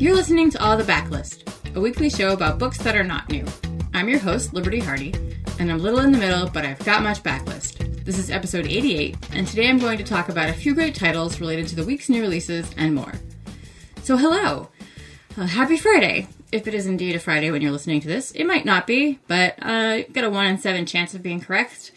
You're listening to All the Backlist, a weekly show about books that are not new. I'm your host, Liberty Hardy, and I'm little in the middle, but I've got much backlist. This is episode 88, and today I'm going to talk about a few great titles related to the week's new releases and more. So, hello! Uh, happy Friday! If it is indeed a Friday when you're listening to this, it might not be, but uh, got a 1 in 7 chance of being correct.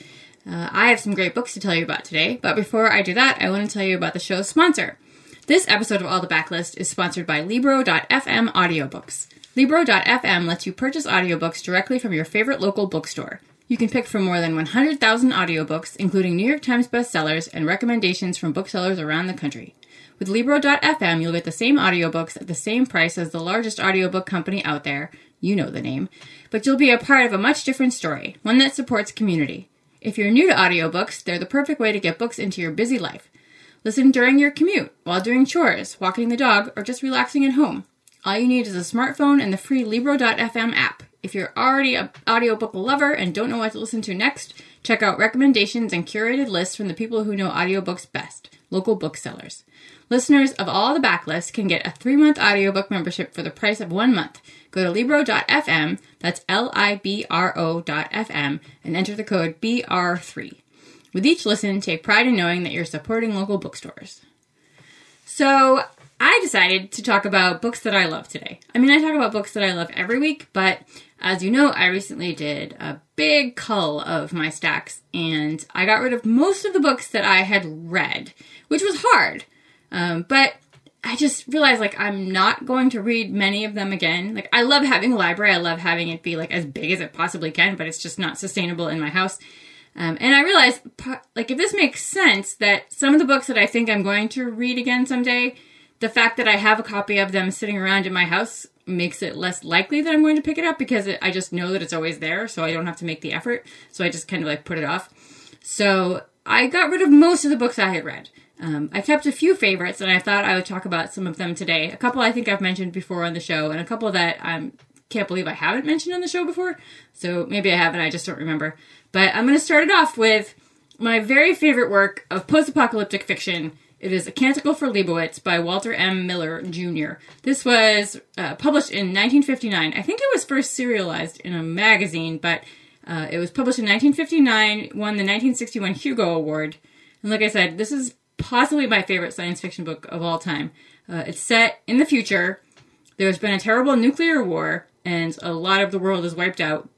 Uh, I have some great books to tell you about today, but before I do that, I want to tell you about the show's sponsor. This episode of All the Backlist is sponsored by Libro.fm audiobooks. Libro.fm lets you purchase audiobooks directly from your favorite local bookstore. You can pick from more than 100,000 audiobooks, including New York Times bestsellers and recommendations from booksellers around the country. With Libro.fm, you'll get the same audiobooks at the same price as the largest audiobook company out there. You know the name. But you'll be a part of a much different story, one that supports community. If you're new to audiobooks, they're the perfect way to get books into your busy life. Listen during your commute, while doing chores, walking the dog, or just relaxing at home. All you need is a smartphone and the free Libro.fm app. If you're already an audiobook lover and don't know what to listen to next, check out recommendations and curated lists from the people who know audiobooks best, local booksellers. Listeners of all the backlist can get a three-month audiobook membership for the price of one month. Go to Libro.fm, that's L-I-B-R-O.fm, and enter the code BR3. With each listen, take pride in knowing that you're supporting local bookstores. So, I decided to talk about books that I love today. I mean, I talk about books that I love every week, but as you know, I recently did a big cull of my stacks and I got rid of most of the books that I had read, which was hard. Um, but I just realized like I'm not going to read many of them again. Like I love having a library. I love having it be like as big as it possibly can, but it's just not sustainable in my house. Um, and I realized, like, if this makes sense, that some of the books that I think I'm going to read again someday, the fact that I have a copy of them sitting around in my house makes it less likely that I'm going to pick it up because it, I just know that it's always there, so I don't have to make the effort. So I just kind of like put it off. So I got rid of most of the books I had read. Um, I kept a few favorites, and I thought I would talk about some of them today. A couple I think I've mentioned before on the show, and a couple that I can't believe I haven't mentioned on the show before. So maybe I haven't, I just don't remember. But I'm going to start it off with my very favorite work of post apocalyptic fiction. It is A Canticle for Leibowitz by Walter M. Miller Jr. This was uh, published in 1959. I think it was first serialized in a magazine, but uh, it was published in 1959, won the 1961 Hugo Award. And like I said, this is possibly my favorite science fiction book of all time. Uh, it's set in the future. There's been a terrible nuclear war, and a lot of the world is wiped out.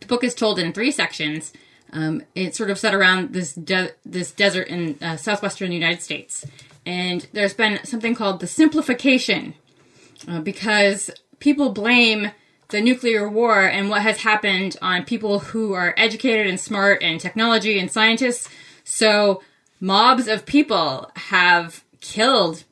The book is told in three sections. Um, it's sort of set around this de- this desert in uh, southwestern United States, and there's been something called the simplification, uh, because people blame the nuclear war and what has happened on people who are educated and smart and technology and scientists. So mobs of people have killed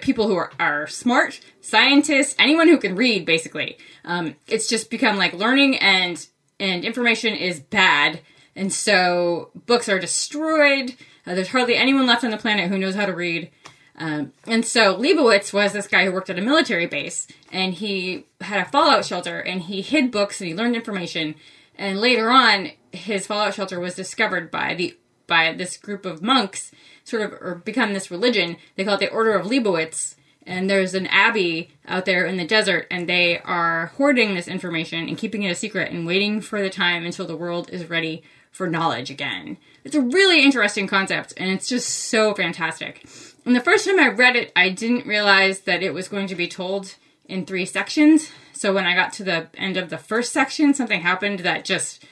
people who are, are smart, scientists, anyone who can read, basically. Um, it's just become like learning and and information is bad, and so books are destroyed. Uh, there's hardly anyone left on the planet who knows how to read. Um, and so Leibowitz was this guy who worked at a military base, and he had a fallout shelter, and he hid books and he learned information. And later on, his fallout shelter was discovered by the by this group of monks, sort of or become this religion. They call it the Order of Leibowitz, and there's an abbey out there in the desert and they are hoarding this information and keeping it a secret and waiting for the time until the world is ready for knowledge again. It's a really interesting concept and it's just so fantastic. And the first time I read it, I didn't realize that it was going to be told in three sections. So when I got to the end of the first section, something happened that just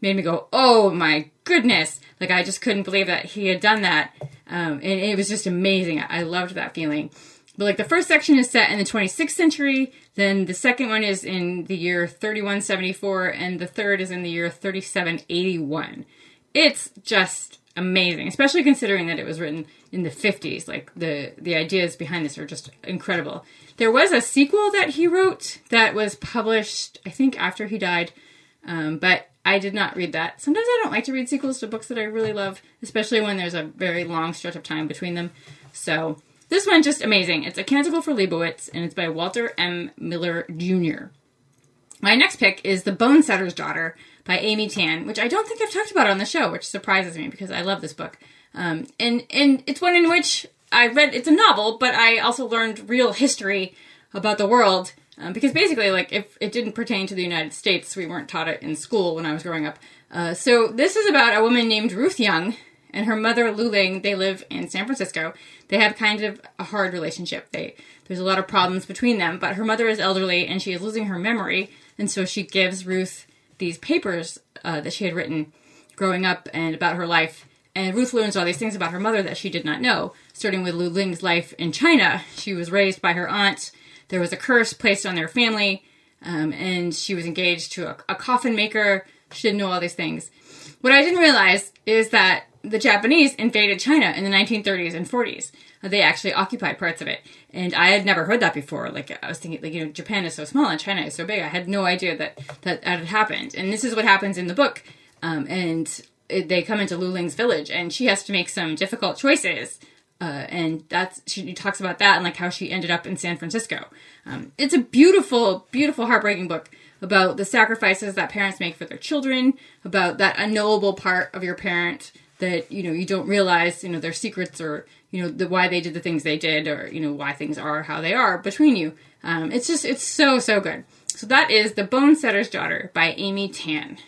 made me go, "Oh my goodness!" Like I just couldn't believe that he had done that, um, and it was just amazing. I loved that feeling. But like the first section is set in the 26th century, then the second one is in the year 3174, and the third is in the year 3781. It's just amazing, especially considering that it was written in the 50s. Like the the ideas behind this are just incredible. There was a sequel that he wrote that was published, I think, after he died, um, but I did not read that. Sometimes I don't like to read sequels to books that I really love, especially when there's a very long stretch of time between them. So this one's just amazing. It's a Canticle for Leibowitz, and it's by Walter M. Miller Jr. My next pick is The Bonesetter's Daughter by Amy Tan, which I don't think I've talked about on the show, which surprises me because I love this book. Um, and and it's one in which I read. It's a novel, but I also learned real history about the world um, because basically, like, if it didn't pertain to the United States, we weren't taught it in school when I was growing up. Uh, so this is about a woman named Ruth Young and her mother Lu Ling. They live in San Francisco. They have kind of a hard relationship. They there's a lot of problems between them. But her mother is elderly and she is losing her memory, and so she gives Ruth these papers uh, that she had written growing up and about her life. And Ruth learns all these things about her mother that she did not know, starting with Lu Ling's life in China. She was raised by her aunt. There was a curse placed on their family, um, and she was engaged to a, a coffin maker. She didn't know all these things. What I didn't realize is that the Japanese invaded China in the 1930s and 40s. They actually occupied parts of it, and I had never heard that before. Like I was thinking, like you know, Japan is so small and China is so big. I had no idea that that, that had happened. And this is what happens in the book. Um, and it, they come into Lu Ling's village, and she has to make some difficult choices. Uh, and that's she talks about that and like how she ended up in San Francisco. Um, it's a beautiful, beautiful, heartbreaking book about the sacrifices that parents make for their children, about that unknowable part of your parent that you know you don't realize, you know, their secrets or you know the why they did the things they did or you know why things are how they are between you. Um, it's just it's so so good. So that is the Bonesetter's Daughter by Amy Tan.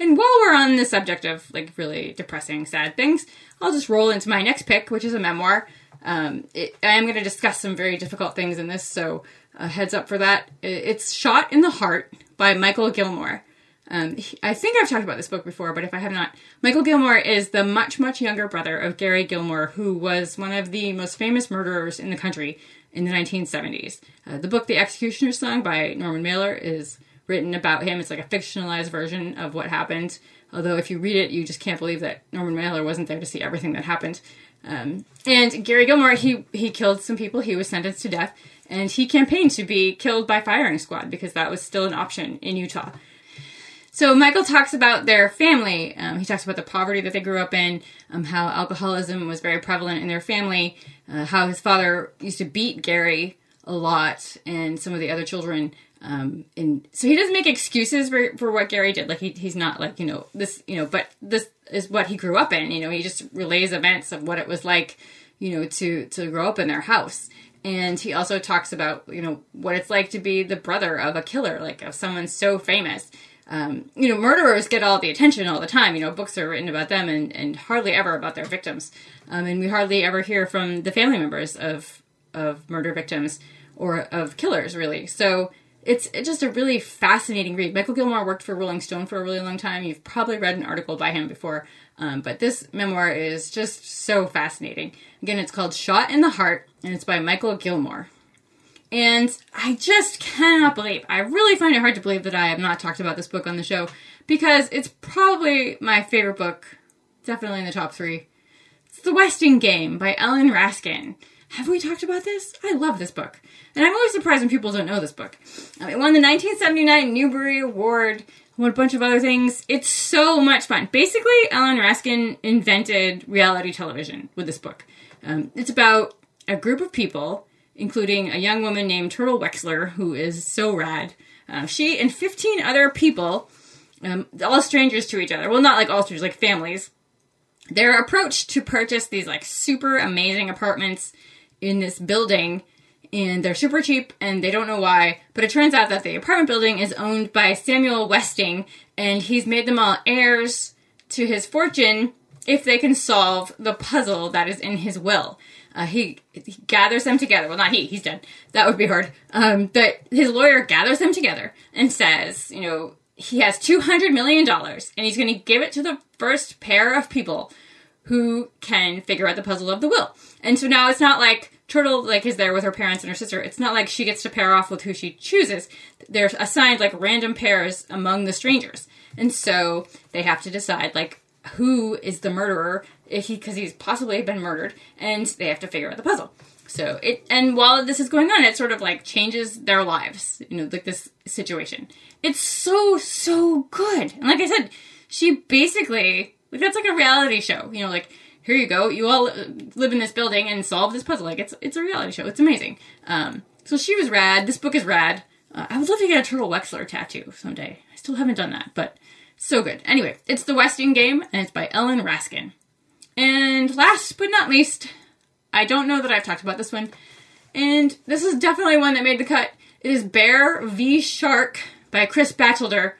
And while we're on the subject of like really depressing, sad things, I'll just roll into my next pick, which is a memoir. Um, it, I am going to discuss some very difficult things in this, so uh, heads up for that. It's Shot in the Heart by Mikal Gilmore. Um, I think I've talked about this book before, but if I have not, Mikal Gilmore is the much, much younger brother of Gary Gilmore, who was one of the most famous murderers in the country in the 1970s. Uh, the book The Executioner's Song by Norman Mailer is written about him. It's like a fictionalized version of what happened. Although, if you read it, you just can't believe that Norman Mailer wasn't there to see everything that happened. Um, and Gary Gilmore, he he killed some people. He was sentenced to death, and he campaigned to be killed by firing squad because that was still an option in Utah. So Mikal talks about their family. Um, he talks about the poverty that they grew up in, um, how alcoholism was very prevalent in their family, uh, how his father used to beat Gary a lot and some of the other children. Um, and so he doesn't make excuses for, for what Gary did. Like he, he's not like, you know, this, you know, but this is what he grew up in. You know, he just relays events of what it was like, you know, to, to grow up in their house. And he also talks about, you know, what it's like to be the brother of a killer, like of someone so famous um, you know, murderers get all the attention all the time. You know, books are written about them and, and hardly ever about their victims. Um, and we hardly ever hear from the family members of of murder victims or of killers, really. So it's, just a really fascinating read. Mikal Gilmore worked for Rolling Stone for a really long time. You've probably read an article by him before, um, but this memoir is just so fascinating. Again, it's called Shot in the Heart, and it's by Mikal Gilmore. And I just cannot believe, I really find it hard to believe that I have not talked about this book on the show because it's probably my favorite book, definitely in the top three. It's The Westing Game by Ellen Raskin. Have we talked about this? I love this book. And I'm always surprised when people don't know this book. Um, it won the 1979 Newbery Award, won a bunch of other things. It's so much fun. Basically, Ellen Raskin invented reality television with this book. Um, it's about a group of people including a young woman named Turtle Wexler, who is so rad. Uh, she and 15 other people, um, all strangers to each other, well, not like all strangers, like families, they're approached to purchase these like super amazing apartments in this building and they're super cheap and they don't know why but it turns out that the apartment building is owned by samuel westing and he's made them all heirs to his fortune if they can solve the puzzle that is in his will uh, he, he, gathers them together. Well, not he, he's dead. That would be hard. Um, but his lawyer gathers them together and says, you know, he has $200 million and he's going to give it to the first pair of people who can figure out the puzzle of the will. And so now it's not like Turtle like is there with her parents and her sister. It's not like she gets to pair off with who she chooses. They're assigned like random pairs among the strangers. And so they have to decide like who is the murderer because he, because he's possibly been murdered, and they have to figure out the puzzle. So it and while this is going on, it sort of like changes their lives. You know, like this situation. It's so so good, and like I said, she basically like that's like a reality show. You know, like here you go, you all live in this building and solve this puzzle. Like it's it's a reality show. It's amazing. Um, so she was rad. This book is rad. Uh, I would love to get a Turtle Wexler tattoo someday. I still haven't done that, but so good. Anyway, it's The Westing Game, and it's by Ellen Raskin. And last but not least, I don't know that I've talked about this one, and this is definitely one that made the cut. It is Bear v Shark by Chris Bachelder.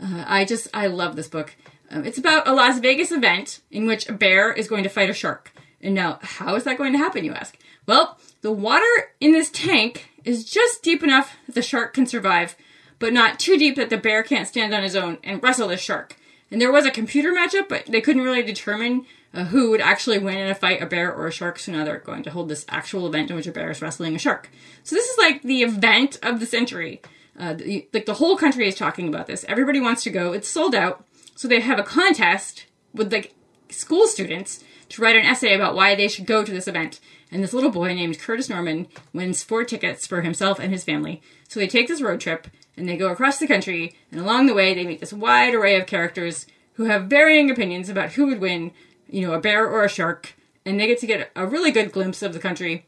Uh, I just, I love this book. Um, it's about a Las Vegas event in which a bear is going to fight a shark. And now, how is that going to happen, you ask? Well, the water in this tank is just deep enough that the shark can survive, but not too deep that the bear can't stand on his own and wrestle the shark. And there was a computer matchup, but they couldn't really determine uh, who would actually win in a fight, a bear or a shark. So now they're going to hold this actual event in which a bear is wrestling a shark. So this is like the event of the century. Uh, the, like the whole country is talking about this. Everybody wants to go. It's sold out. So they have a contest with like school students to write an essay about why they should go to this event. And this little boy named Curtis Norman wins four tickets for himself and his family. So they take this road trip and they go across the country. And along the way, they meet this wide array of characters who have varying opinions about who would win, you know, a bear or a shark. And they get to get a really good glimpse of the country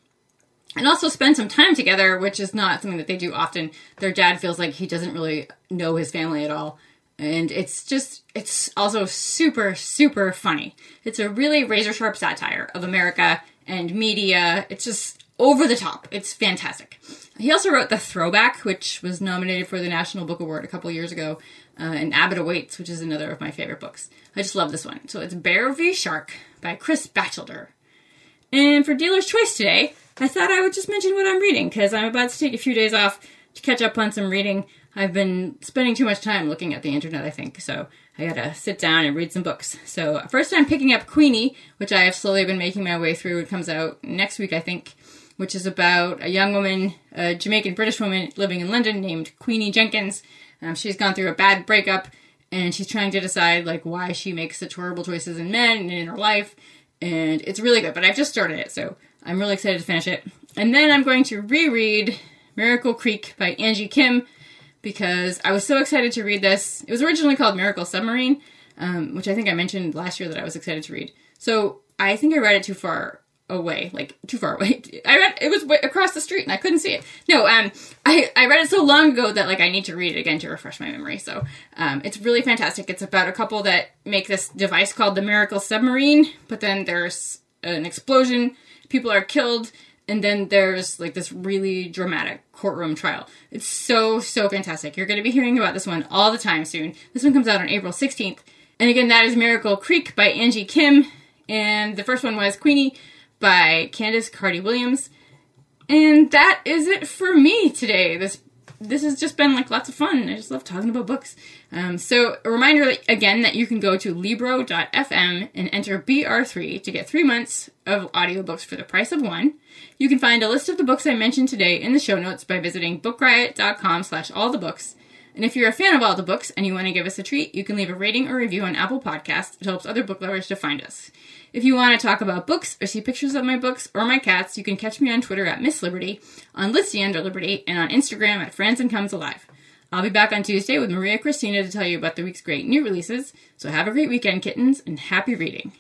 and also spend some time together, which is not something that they do often. Their dad feels like he doesn't really know his family at all. And it's just, it's also super, super funny. It's a really razor sharp satire of America and media. It's just over the top. It's fantastic. He also wrote The Throwback, which was nominated for the National Book Award a couple years ago, uh, and Abbott Awaits, which is another of my favorite books. I just love this one. So it's Bear v. Shark by Chris Bachelder. And for Dealer's Choice today, I thought I would just mention what I'm reading because I'm about to take a few days off to catch up on some reading. I've been spending too much time looking at the internet, I think, so I gotta sit down and read some books. So, first I'm picking up Queenie, which I have slowly been making my way through. It comes out next week, I think, which is about a young woman, a Jamaican British woman living in London named Queenie Jenkins. Um, she's gone through a bad breakup and she's trying to decide like why she makes such horrible choices in men and in her life. And it's really good, but I've just started it, so I'm really excited to finish it. And then I'm going to reread Miracle Creek by Angie Kim because I was so excited to read this. It was originally called Miracle Submarine, um, which I think I mentioned last year that I was excited to read. So I think I read it too far away, like too far away. I read it was across the street and I couldn't see it. No, um, I I read it so long ago that like I need to read it again to refresh my memory. So um, it's really fantastic. It's about a couple that make this device called the Miracle Submarine, but then there's an explosion people are killed, and then there's like this really dramatic courtroom trial. It's so, so fantastic. You're going to be hearing about this one all the time soon. This one comes out on April 16th. And again, that is Miracle Creek by Angie Kim. And the first one was Queenie by Candice Carty Williams. And that is it for me today. This this has just been like lots of fun. I just love talking about books. Um, so a reminder again that you can go to Libro.fm and enter BR3 to get three months of audiobooks for the price of one. You can find a list of the books I mentioned today in the show notes by visiting bookriot.com slash all the books. And if you're a fan of all the books and you want to give us a treat, you can leave a rating or review on Apple Podcasts. It helps other book lovers to find us. If you want to talk about books or see pictures of my books or my cats, you can catch me on Twitter at Miss Liberty, on Litsy under Liberty, and on Instagram at Franzen Comes Alive. I'll be back on Tuesday with Maria Christina to tell you about the week's great new releases. So have a great weekend, kittens, and happy reading.